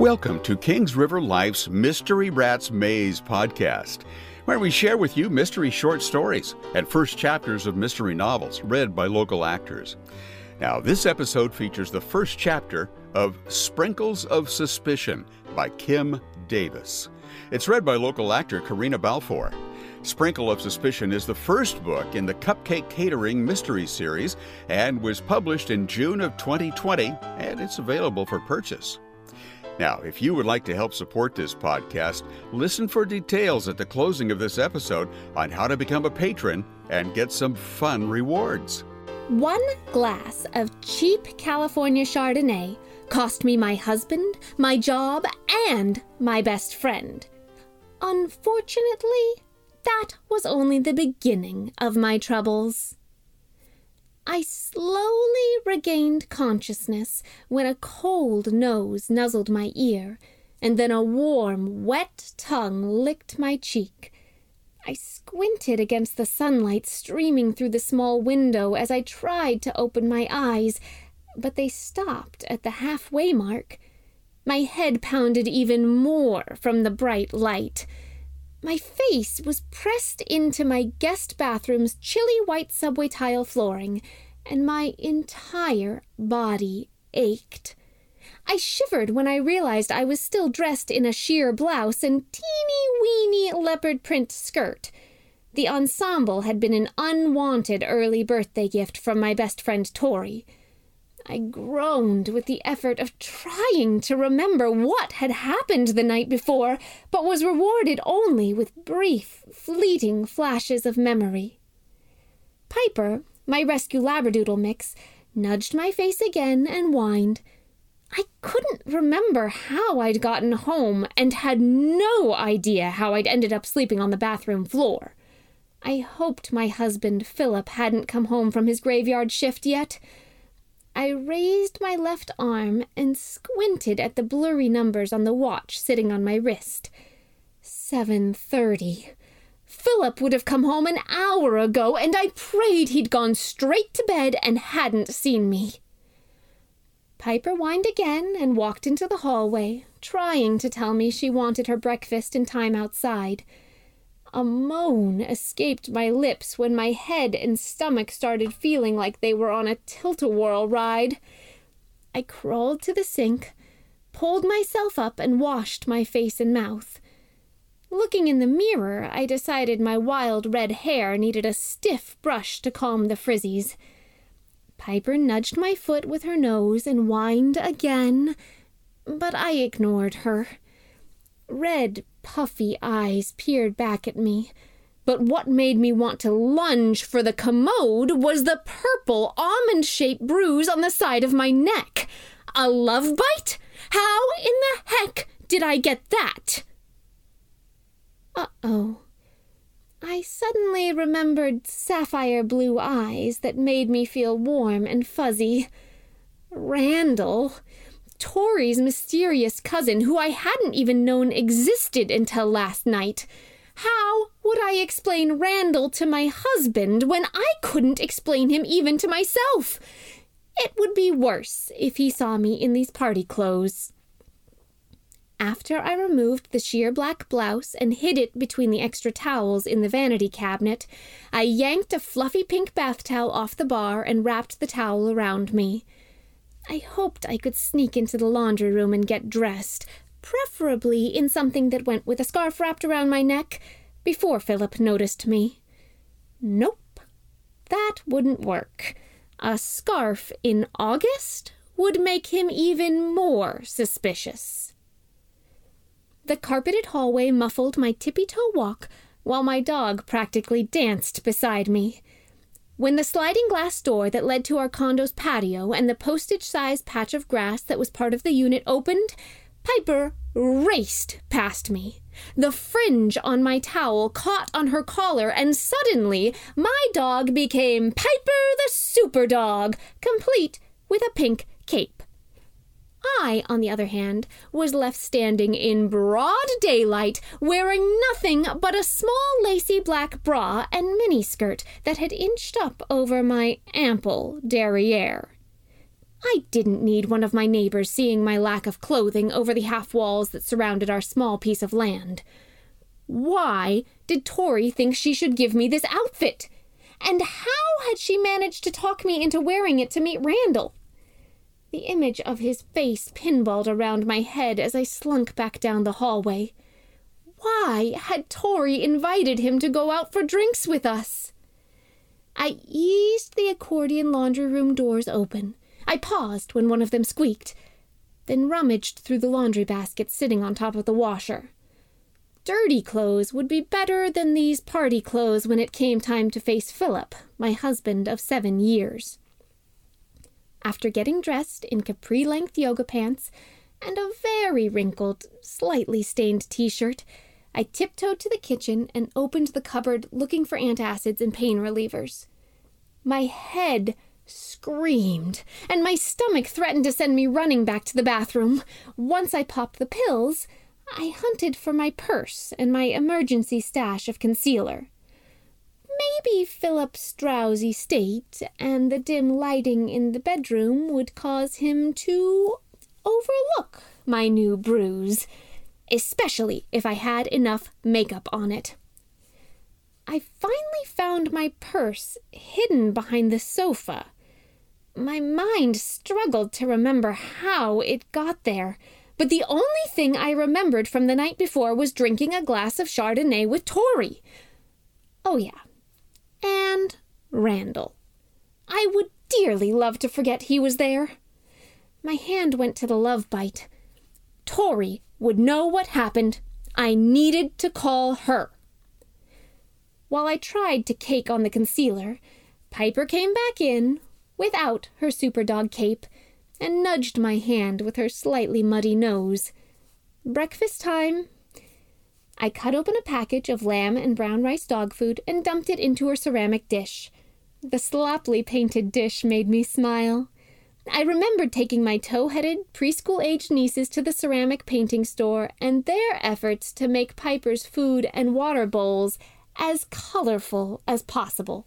Welcome to Kings River Life's Mystery Rats Maze podcast, where we share with you mystery short stories and first chapters of mystery novels read by local actors. Now, this episode features the first chapter of Sprinkles of Suspicion by Kim Davis. It's read by local actor Karina Balfour. Sprinkle of Suspicion is the first book in the Cupcake Catering Mystery Series and was published in June of 2020, and it's available for purchase. Now, if you would like to help support this podcast, listen for details at the closing of this episode on how to become a patron and get some fun rewards. One glass of cheap California Chardonnay cost me my husband, my job, and my best friend. Unfortunately, that was only the beginning of my troubles. I slowly regained consciousness when a cold nose nuzzled my ear, and then a warm, wet tongue licked my cheek. I squinted against the sunlight streaming through the small window as I tried to open my eyes, but they stopped at the halfway mark. My head pounded even more from the bright light. My face was pressed into my guest bathroom's chilly white subway tile flooring, and my entire body ached. I shivered when I realized I was still dressed in a sheer blouse and teeny weeny leopard print skirt. The ensemble had been an unwanted early birthday gift from my best friend Tori. I groaned with the effort of trying to remember what had happened the night before, but was rewarded only with brief, fleeting flashes of memory. Piper, my rescue labradoodle mix, nudged my face again and whined. I couldn't remember how I'd gotten home and had no idea how I'd ended up sleeping on the bathroom floor. I hoped my husband Philip hadn't come home from his graveyard shift yet. I raised my left arm and squinted at the blurry numbers on the watch sitting on my wrist. Seven thirty. Philip would have come home an hour ago, and I prayed he'd gone straight to bed and hadn't seen me. Piper whined again and walked into the hallway, trying to tell me she wanted her breakfast and time outside. A moan escaped my lips when my head and stomach started feeling like they were on a tilt a whirl ride. I crawled to the sink, pulled myself up, and washed my face and mouth. Looking in the mirror, I decided my wild red hair needed a stiff brush to calm the frizzies. Piper nudged my foot with her nose and whined again, but I ignored her. Red, puffy eyes peered back at me. But what made me want to lunge for the commode was the purple almond shaped bruise on the side of my neck. A love bite? How in the heck did I get that? Uh oh. I suddenly remembered sapphire blue eyes that made me feel warm and fuzzy. Randall. Tori's mysterious cousin, who I hadn't even known existed until last night. How would I explain Randall to my husband when I couldn't explain him even to myself? It would be worse if he saw me in these party clothes. After I removed the sheer black blouse and hid it between the extra towels in the vanity cabinet, I yanked a fluffy pink bath towel off the bar and wrapped the towel around me. I hoped I could sneak into the laundry room and get dressed, preferably in something that went with a scarf wrapped around my neck, before Philip noticed me. Nope, that wouldn't work. A scarf in August would make him even more suspicious. The carpeted hallway muffled my tippy toe walk while my dog practically danced beside me. When the sliding glass door that led to our condo's patio and the postage sized patch of grass that was part of the unit opened, Piper raced past me. The fringe on my towel caught on her collar, and suddenly my dog became Piper the Super Dog, complete with a pink cape. I, on the other hand, was left standing in broad daylight, wearing nothing but a small lacy black bra and miniskirt that had inched up over my ample derriere. I didn't need one of my neighbors seeing my lack of clothing over the half walls that surrounded our small piece of land. Why did Tori think she should give me this outfit? And how had she managed to talk me into wearing it to meet Randall? The image of his face pinballed around my head as I slunk back down the hallway. Why had Tori invited him to go out for drinks with us? I eased the accordion laundry room doors open. I paused when one of them squeaked, then rummaged through the laundry basket sitting on top of the washer. Dirty clothes would be better than these party clothes when it came time to face Philip, my husband of seven years. After getting dressed in capri length yoga pants and a very wrinkled, slightly stained t shirt, I tiptoed to the kitchen and opened the cupboard looking for antacids and pain relievers. My head screamed, and my stomach threatened to send me running back to the bathroom. Once I popped the pills, I hunted for my purse and my emergency stash of concealer. Maybe Philip's drowsy state and the dim lighting in the bedroom would cause him to overlook my new bruise especially if I had enough makeup on it. I finally found my purse hidden behind the sofa. My mind struggled to remember how it got there, but the only thing I remembered from the night before was drinking a glass of Chardonnay with Tori. Oh, yeah. And Randall. I would dearly love to forget he was there. My hand went to the love bite. Tori would know what happened. I needed to call her. While I tried to cake on the concealer, Piper came back in without her super dog cape and nudged my hand with her slightly muddy nose. Breakfast time. I cut open a package of lamb and brown rice dog food and dumped it into her ceramic dish. The sloppily painted dish made me smile. I remembered taking my tow headed, preschool aged nieces to the ceramic painting store and their efforts to make Piper's food and water bowls as colorful as possible.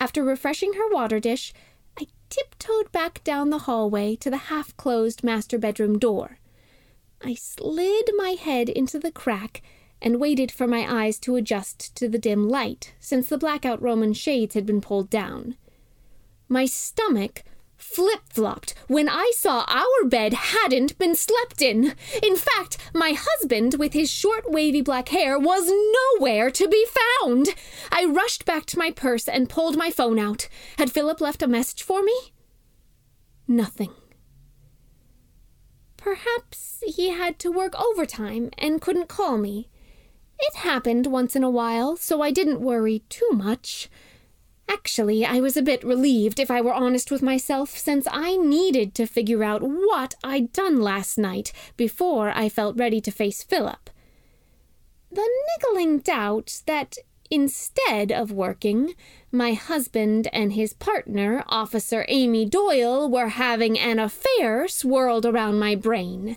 After refreshing her water dish, I tiptoed back down the hallway to the half closed master bedroom door. I slid my head into the crack and waited for my eyes to adjust to the dim light, since the blackout Roman shades had been pulled down. My stomach flip flopped when I saw our bed hadn't been slept in. In fact, my husband, with his short, wavy black hair, was nowhere to be found. I rushed back to my purse and pulled my phone out. Had Philip left a message for me? Nothing. Perhaps he had to work overtime and couldn't call me. It happened once in a while, so I didn't worry too much. Actually, I was a bit relieved, if I were honest with myself, since I needed to figure out what I'd done last night before I felt ready to face Philip. The niggling doubt that instead of working, my husband and his partner, Officer Amy Doyle, were having an affair swirled around my brain.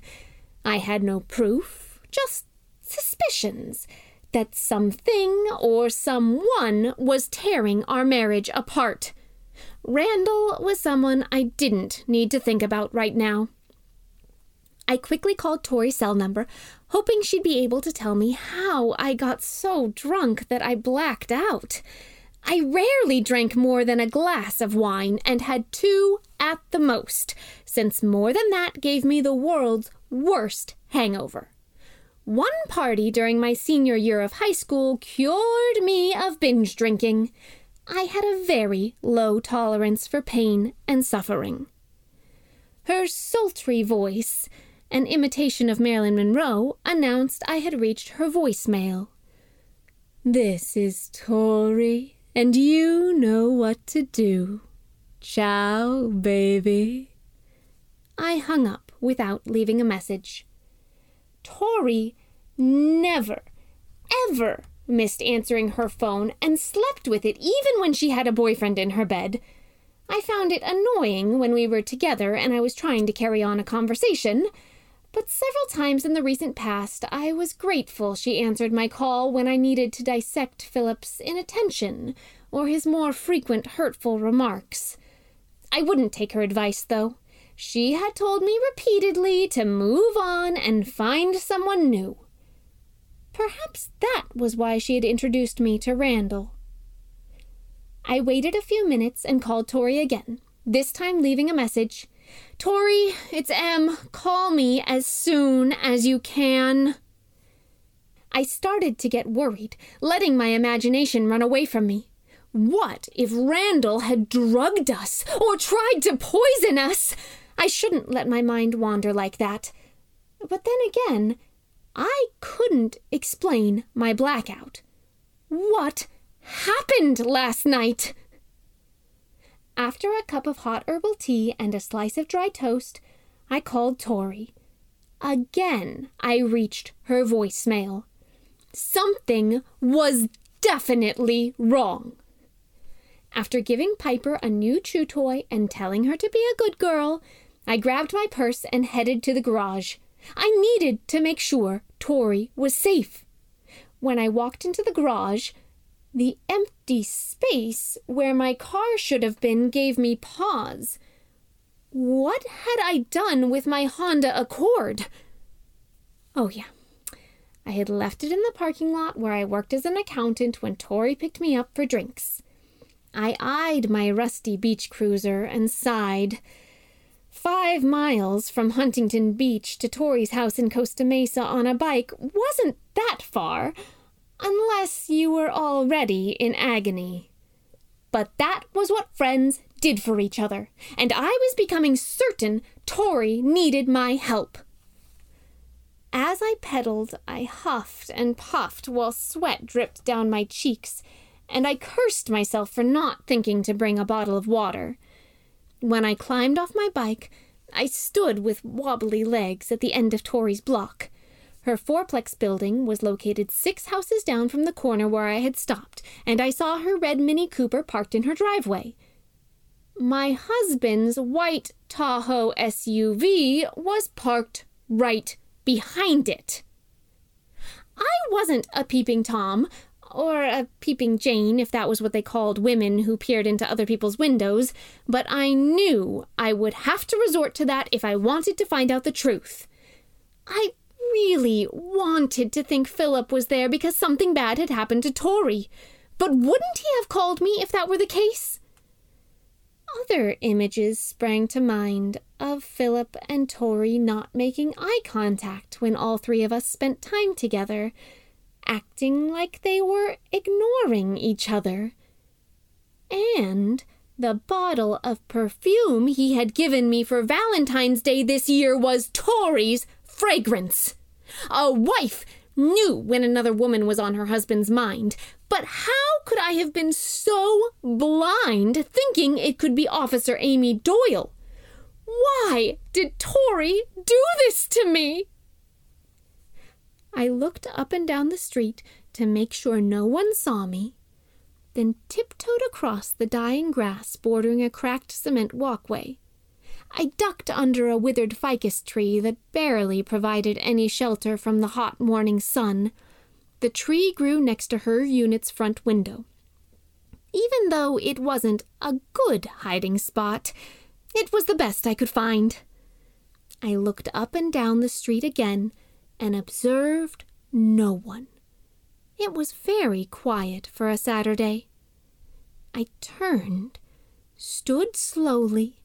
I had no proof, just suspicions that something or someone was tearing our marriage apart. Randall was someone I didn't need to think about right now. I quickly called Tori's cell number, hoping she'd be able to tell me how I got so drunk that I blacked out. I rarely drank more than a glass of wine and had two at the most, since more than that gave me the world's worst hangover. One party during my senior year of high school cured me of binge drinking. I had a very low tolerance for pain and suffering. Her sultry voice, an imitation of Marilyn Monroe, announced I had reached her voicemail. This is Tori, and you know what to do. Ciao, baby. I hung up without leaving a message. Tori never, ever missed answering her phone and slept with it even when she had a boyfriend in her bed. I found it annoying when we were together and I was trying to carry on a conversation, but several times in the recent past I was grateful she answered my call when I needed to dissect Philip's inattention or his more frequent hurtful remarks. I wouldn't take her advice, though. She had told me repeatedly to move on and find someone new. Perhaps that was why she had introduced me to Randall. I waited a few minutes and called Tori again, this time leaving a message. Tori, it's Em. Call me as soon as you can. I started to get worried, letting my imagination run away from me. What if Randall had drugged us or tried to poison us? I shouldn't let my mind wander like that. But then again, I couldn't explain my blackout. What happened last night? After a cup of hot herbal tea and a slice of dry toast, I called Tori. Again, I reached her voicemail. Something was definitely wrong. After giving Piper a new chew toy and telling her to be a good girl, I grabbed my purse and headed to the garage. I needed to make sure Tori was safe. When I walked into the garage, the empty space where my car should have been gave me pause. What had I done with my Honda Accord? Oh, yeah. I had left it in the parking lot where I worked as an accountant when Tori picked me up for drinks. I eyed my rusty beach cruiser and sighed. Five miles from Huntington Beach to Tori's house in Costa Mesa on a bike wasn't that far, unless you were already in agony. But that was what friends did for each other, and I was becoming certain Tori needed my help. As I pedaled, I huffed and puffed while sweat dripped down my cheeks, and I cursed myself for not thinking to bring a bottle of water. When I climbed off my bike, I stood with wobbly legs at the end of Tori's block. Her fourplex building was located six houses down from the corner where I had stopped, and I saw her red Mini Cooper parked in her driveway. My husband's white Tahoe SUV was parked right behind it. I wasn't a peeping Tom, or a peeping Jane, if that was what they called women who peered into other people's windows, but I knew I would have to resort to that if I wanted to find out the truth. I really wanted to think Philip was there because something bad had happened to Tori, but wouldn't he have called me if that were the case? Other images sprang to mind of Philip and Tori not making eye contact when all three of us spent time together acting like they were ignoring each other. And the bottle of perfume he had given me for Valentine's Day this year was Tori's fragrance. A wife knew when another woman was on her husband's mind, but how could I have been so blind thinking it could be Officer Amy Doyle? Why did Tori do this to me? I looked up and down the street to make sure no one saw me, then tiptoed across the dying grass bordering a cracked cement walkway. I ducked under a withered ficus tree that barely provided any shelter from the hot morning sun. The tree grew next to her unit's front window. Even though it wasn't a good hiding spot, it was the best I could find. I looked up and down the street again and observed no one. It was very quiet for a Saturday. I turned, stood slowly,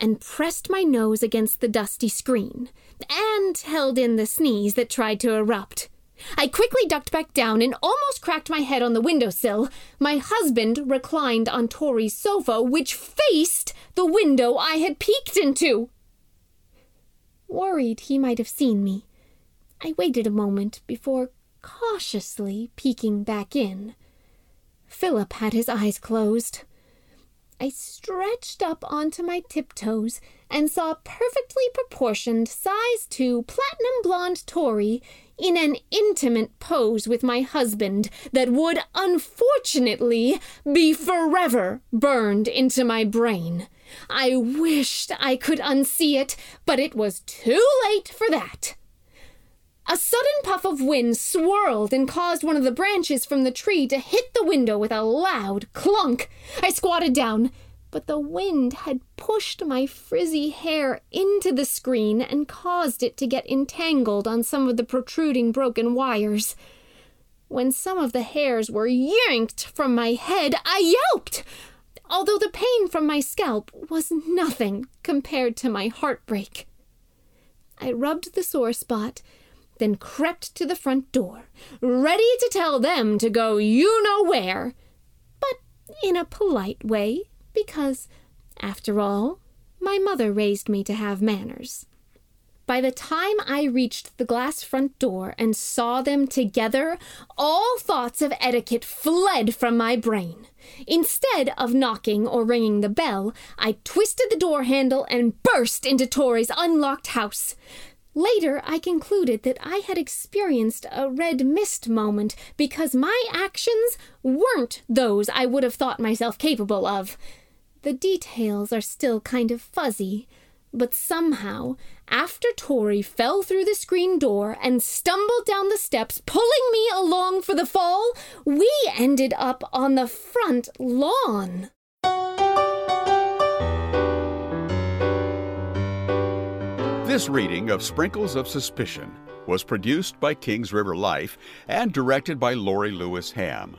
and pressed my nose against the dusty screen, and held in the sneeze that tried to erupt. I quickly ducked back down and almost cracked my head on the windowsill. My husband reclined on Tori's sofa, which faced the window I had peeked into. Worried he might have seen me, I waited a moment before cautiously peeking back in. Philip had his eyes closed. I stretched up onto my tiptoes and saw perfectly proportioned size 2 platinum blonde Tori in an intimate pose with my husband that would unfortunately be forever burned into my brain. I wished I could unsee it, but it was too late for that. A sudden puff of wind swirled and caused one of the branches from the tree to hit the window with a loud clunk. I squatted down. but the wind had pushed my frizzy hair into the screen and caused it to get entangled on some of the protruding broken wires. When some of the hairs were yanked from my head, I yelped, although the pain from my scalp was nothing compared to my heartbreak. I rubbed the sore spot, then crept to the front door, ready to tell them to go you know where, but in a polite way because, after all, my mother raised me to have manners. By the time I reached the glass front door and saw them together, all thoughts of etiquette fled from my brain. Instead of knocking or ringing the bell, I twisted the door handle and burst into Tori's unlocked house. Later, I concluded that I had experienced a red mist moment because my actions weren't those I would have thought myself capable of. The details are still kind of fuzzy, but somehow, after Tori fell through the screen door and stumbled down the steps, pulling me along for the fall, we ended up on the front lawn. This reading of Sprinkles of Suspicion was produced by Kings River Life and directed by Lorie Lewis Ham.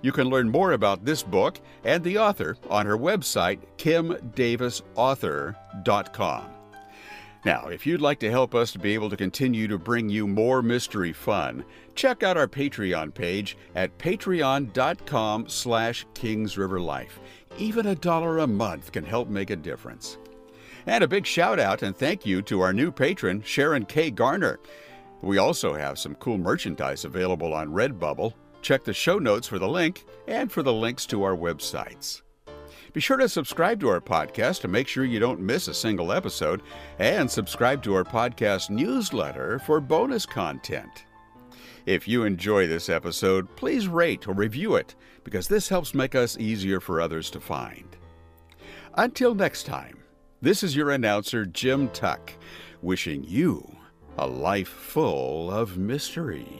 You can learn more about this book and the author on her website, kimdavisauthor.com. Now, if you'd like to help us to be able to continue to bring you more mystery fun, check out our Patreon page at patreon.com slash kingsriverlife. Even a dollar a month can help make a difference. And a big shout out and thank you to our new patron, Sharon K. Garner. We also have some cool merchandise available on Redbubble. Check the show notes for the link and for the links to our websites. Be sure to subscribe to our podcast to make sure you don't miss a single episode, and subscribe to our podcast newsletter for bonus content. If you enjoy this episode, please rate or review it, because this helps make us easier for others to find. Until next time, this is your announcer, Jim Tuck, wishing you a life full of mystery.